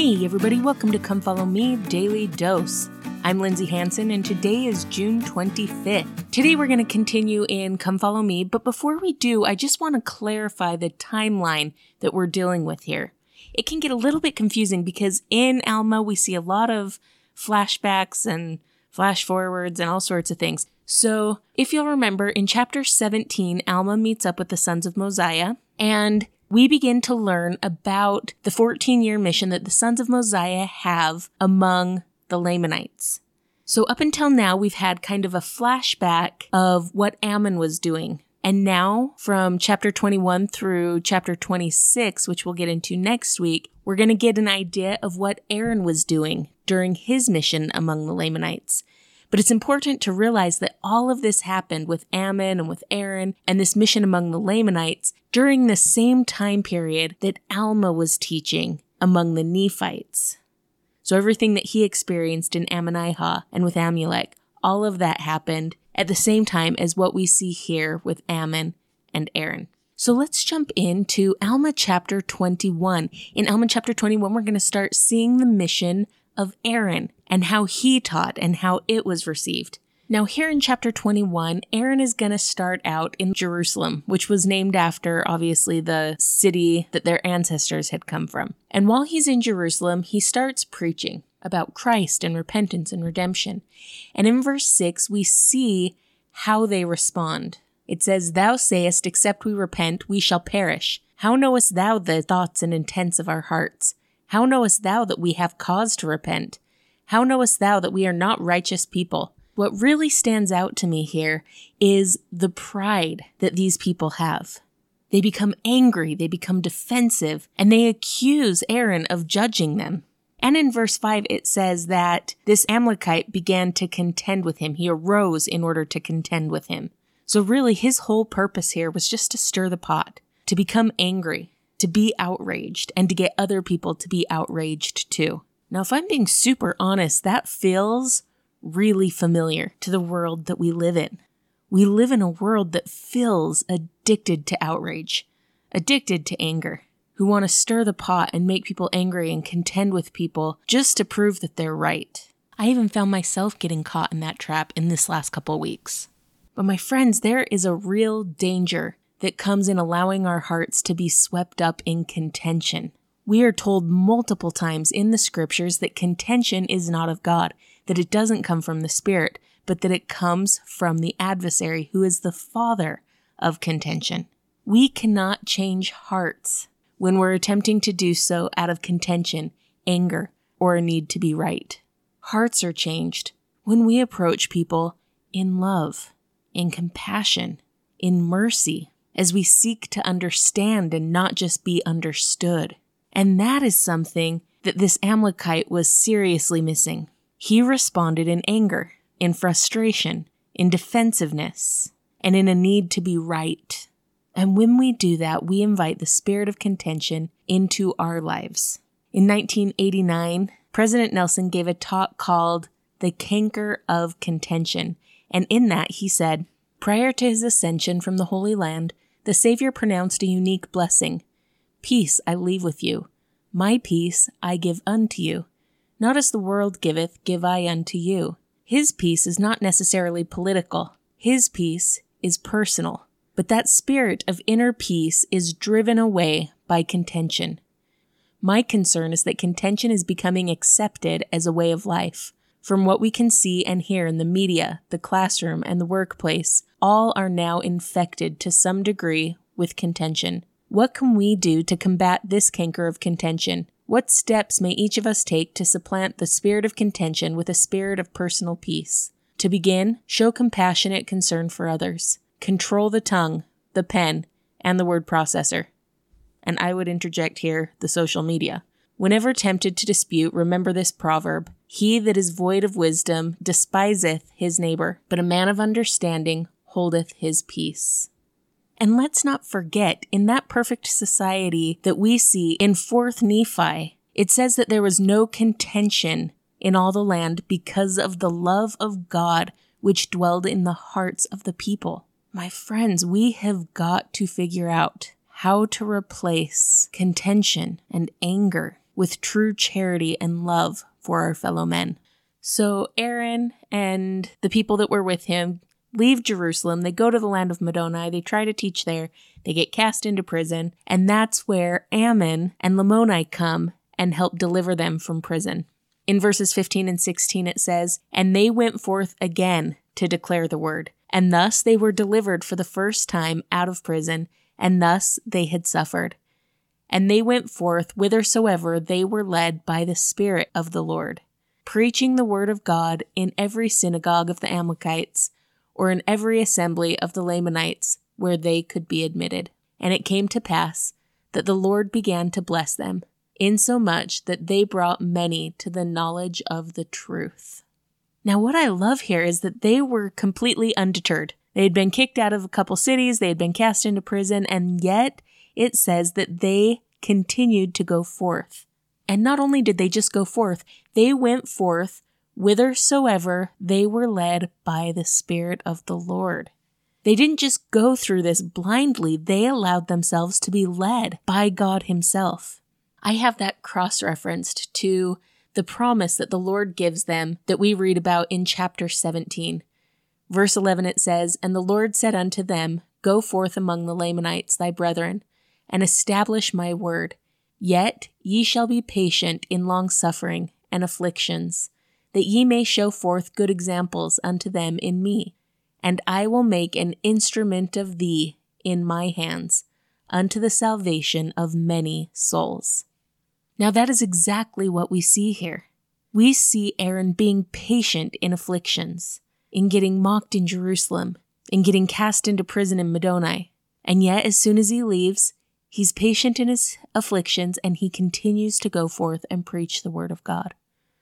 Hey, everybody, welcome to Come Follow Me Daily Dose. I'm Lindsay Hanson, and today is June 25th. Today, we're going to continue in Come Follow Me, but before we do, I just want to clarify the timeline that we're dealing with here. It can get a little bit confusing because in Alma, we see a lot of flashbacks and flash forwards and all sorts of things. So, if you'll remember, in chapter 17, Alma meets up with the sons of Mosiah, and we begin to learn about the 14 year mission that the sons of Mosiah have among the Lamanites. So, up until now, we've had kind of a flashback of what Ammon was doing. And now, from chapter 21 through chapter 26, which we'll get into next week, we're going to get an idea of what Aaron was doing during his mission among the Lamanites. But it's important to realize that all of this happened with Ammon and with Aaron and this mission among the Lamanites during the same time period that Alma was teaching among the Nephites. So everything that he experienced in Ammonihah and with Amulek, all of that happened at the same time as what we see here with Ammon and Aaron. So let's jump into Alma chapter 21. In Alma chapter 21, we're going to start seeing the mission of Aaron and how he taught and how it was received. Now, here in chapter 21, Aaron is going to start out in Jerusalem, which was named after, obviously, the city that their ancestors had come from. And while he's in Jerusalem, he starts preaching about Christ and repentance and redemption. And in verse 6, we see how they respond. It says, Thou sayest, Except we repent, we shall perish. How knowest thou the thoughts and intents of our hearts? How knowest thou that we have cause to repent? How knowest thou that we are not righteous people? What really stands out to me here is the pride that these people have. They become angry, they become defensive, and they accuse Aaron of judging them. And in verse 5, it says that this Amalekite began to contend with him. He arose in order to contend with him. So, really, his whole purpose here was just to stir the pot, to become angry, to be outraged, and to get other people to be outraged too. Now, if I'm being super honest, that feels really familiar to the world that we live in. We live in a world that feels addicted to outrage, addicted to anger who want to stir the pot and make people angry and contend with people just to prove that they're right. I even found myself getting caught in that trap in this last couple weeks. But my friends, there is a real danger that comes in allowing our hearts to be swept up in contention. We are told multiple times in the scriptures that contention is not of God, that it doesn't come from the Spirit, but that it comes from the adversary, who is the father of contention. We cannot change hearts when we're attempting to do so out of contention, anger, or a need to be right. Hearts are changed when we approach people in love, in compassion, in mercy, as we seek to understand and not just be understood. And that is something that this Amalekite was seriously missing. He responded in anger, in frustration, in defensiveness, and in a need to be right. And when we do that, we invite the spirit of contention into our lives. In 1989, President Nelson gave a talk called The Canker of Contention. And in that, he said, Prior to his ascension from the Holy Land, the Savior pronounced a unique blessing Peace I leave with you. My peace I give unto you. Not as the world giveth, give I unto you. His peace is not necessarily political. His peace is personal. But that spirit of inner peace is driven away by contention. My concern is that contention is becoming accepted as a way of life. From what we can see and hear in the media, the classroom, and the workplace, all are now infected to some degree with contention. What can we do to combat this canker of contention? What steps may each of us take to supplant the spirit of contention with a spirit of personal peace? To begin, show compassionate concern for others. Control the tongue, the pen, and the word processor. And I would interject here the social media. Whenever tempted to dispute, remember this proverb He that is void of wisdom despiseth his neighbor, but a man of understanding holdeth his peace. And let's not forget, in that perfect society that we see in 4th Nephi, it says that there was no contention in all the land because of the love of God which dwelled in the hearts of the people. My friends, we have got to figure out how to replace contention and anger with true charity and love for our fellow men. So Aaron and the people that were with him leave Jerusalem. They go to the land of Middoni. They try to teach there. They get cast into prison. And that's where Ammon and Lamoni come and help deliver them from prison. In verses 15 and 16, it says, And they went forth again to declare the word. And thus they were delivered for the first time out of prison, and thus they had suffered. And they went forth whithersoever they were led by the Spirit of the Lord, preaching the word of God in every synagogue of the Amalekites, or in every assembly of the Lamanites, where they could be admitted. And it came to pass that the Lord began to bless them, insomuch that they brought many to the knowledge of the truth. Now, what I love here is that they were completely undeterred. They had been kicked out of a couple cities, they had been cast into prison, and yet it says that they continued to go forth. And not only did they just go forth, they went forth whithersoever they were led by the Spirit of the Lord. They didn't just go through this blindly, they allowed themselves to be led by God Himself. I have that cross referenced to the promise that the Lord gives them that we read about in chapter 17. Verse 11 it says, And the Lord said unto them, Go forth among the Lamanites, thy brethren, and establish my word. Yet ye shall be patient in long suffering and afflictions, that ye may show forth good examples unto them in me. And I will make an instrument of thee in my hands, unto the salvation of many souls. Now, that is exactly what we see here. We see Aaron being patient in afflictions, in getting mocked in Jerusalem, in getting cast into prison in Middoni. And yet, as soon as he leaves, he's patient in his afflictions and he continues to go forth and preach the word of God.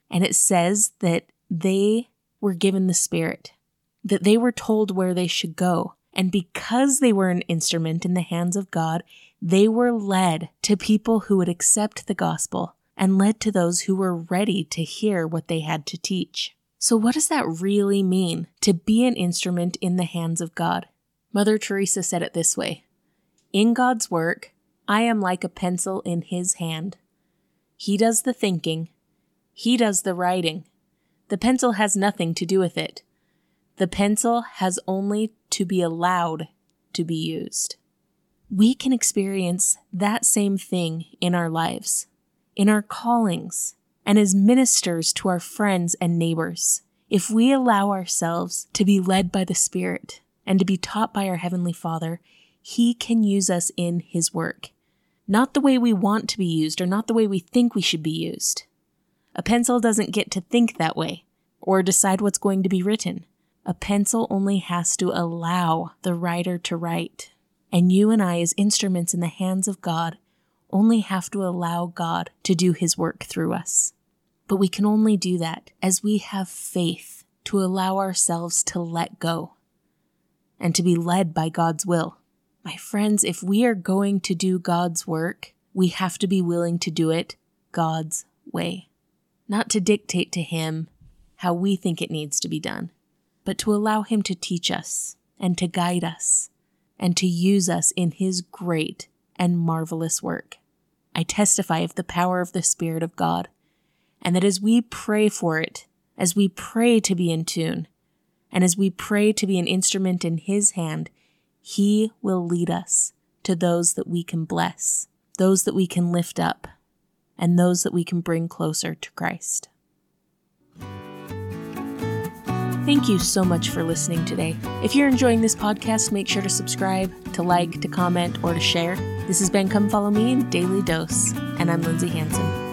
And it says that they were given the Spirit, that they were told where they should go. And because they were an instrument in the hands of God, they were led to people who would accept the gospel and led to those who were ready to hear what they had to teach. So, what does that really mean to be an instrument in the hands of God? Mother Teresa said it this way In God's work, I am like a pencil in His hand. He does the thinking, He does the writing. The pencil has nothing to do with it. The pencil has only to be allowed to be used we can experience that same thing in our lives, in our callings, and as ministers to our friends and neighbors. If we allow ourselves to be led by the Spirit and to be taught by our Heavenly Father, He can use us in His work. Not the way we want to be used or not the way we think we should be used. A pencil doesn't get to think that way or decide what's going to be written. A pencil only has to allow the writer to write. And you and I, as instruments in the hands of God, only have to allow God to do his work through us. But we can only do that as we have faith to allow ourselves to let go and to be led by God's will. My friends, if we are going to do God's work, we have to be willing to do it God's way. Not to dictate to Him how we think it needs to be done, but to allow Him to teach us and to guide us and to use us in His great and marvelous work. I testify of the power of the Spirit of God, and that as we pray for it, as we pray to be in tune, and as we pray to be an instrument in His hand, He will lead us to those that we can bless, those that we can lift up, and those that we can bring closer to Christ. Thank you so much for listening today. If you're enjoying this podcast, make sure to subscribe, to like, to comment, or to share. This has been Come Follow Me in Daily Dose, and I'm Lindsay Hanson.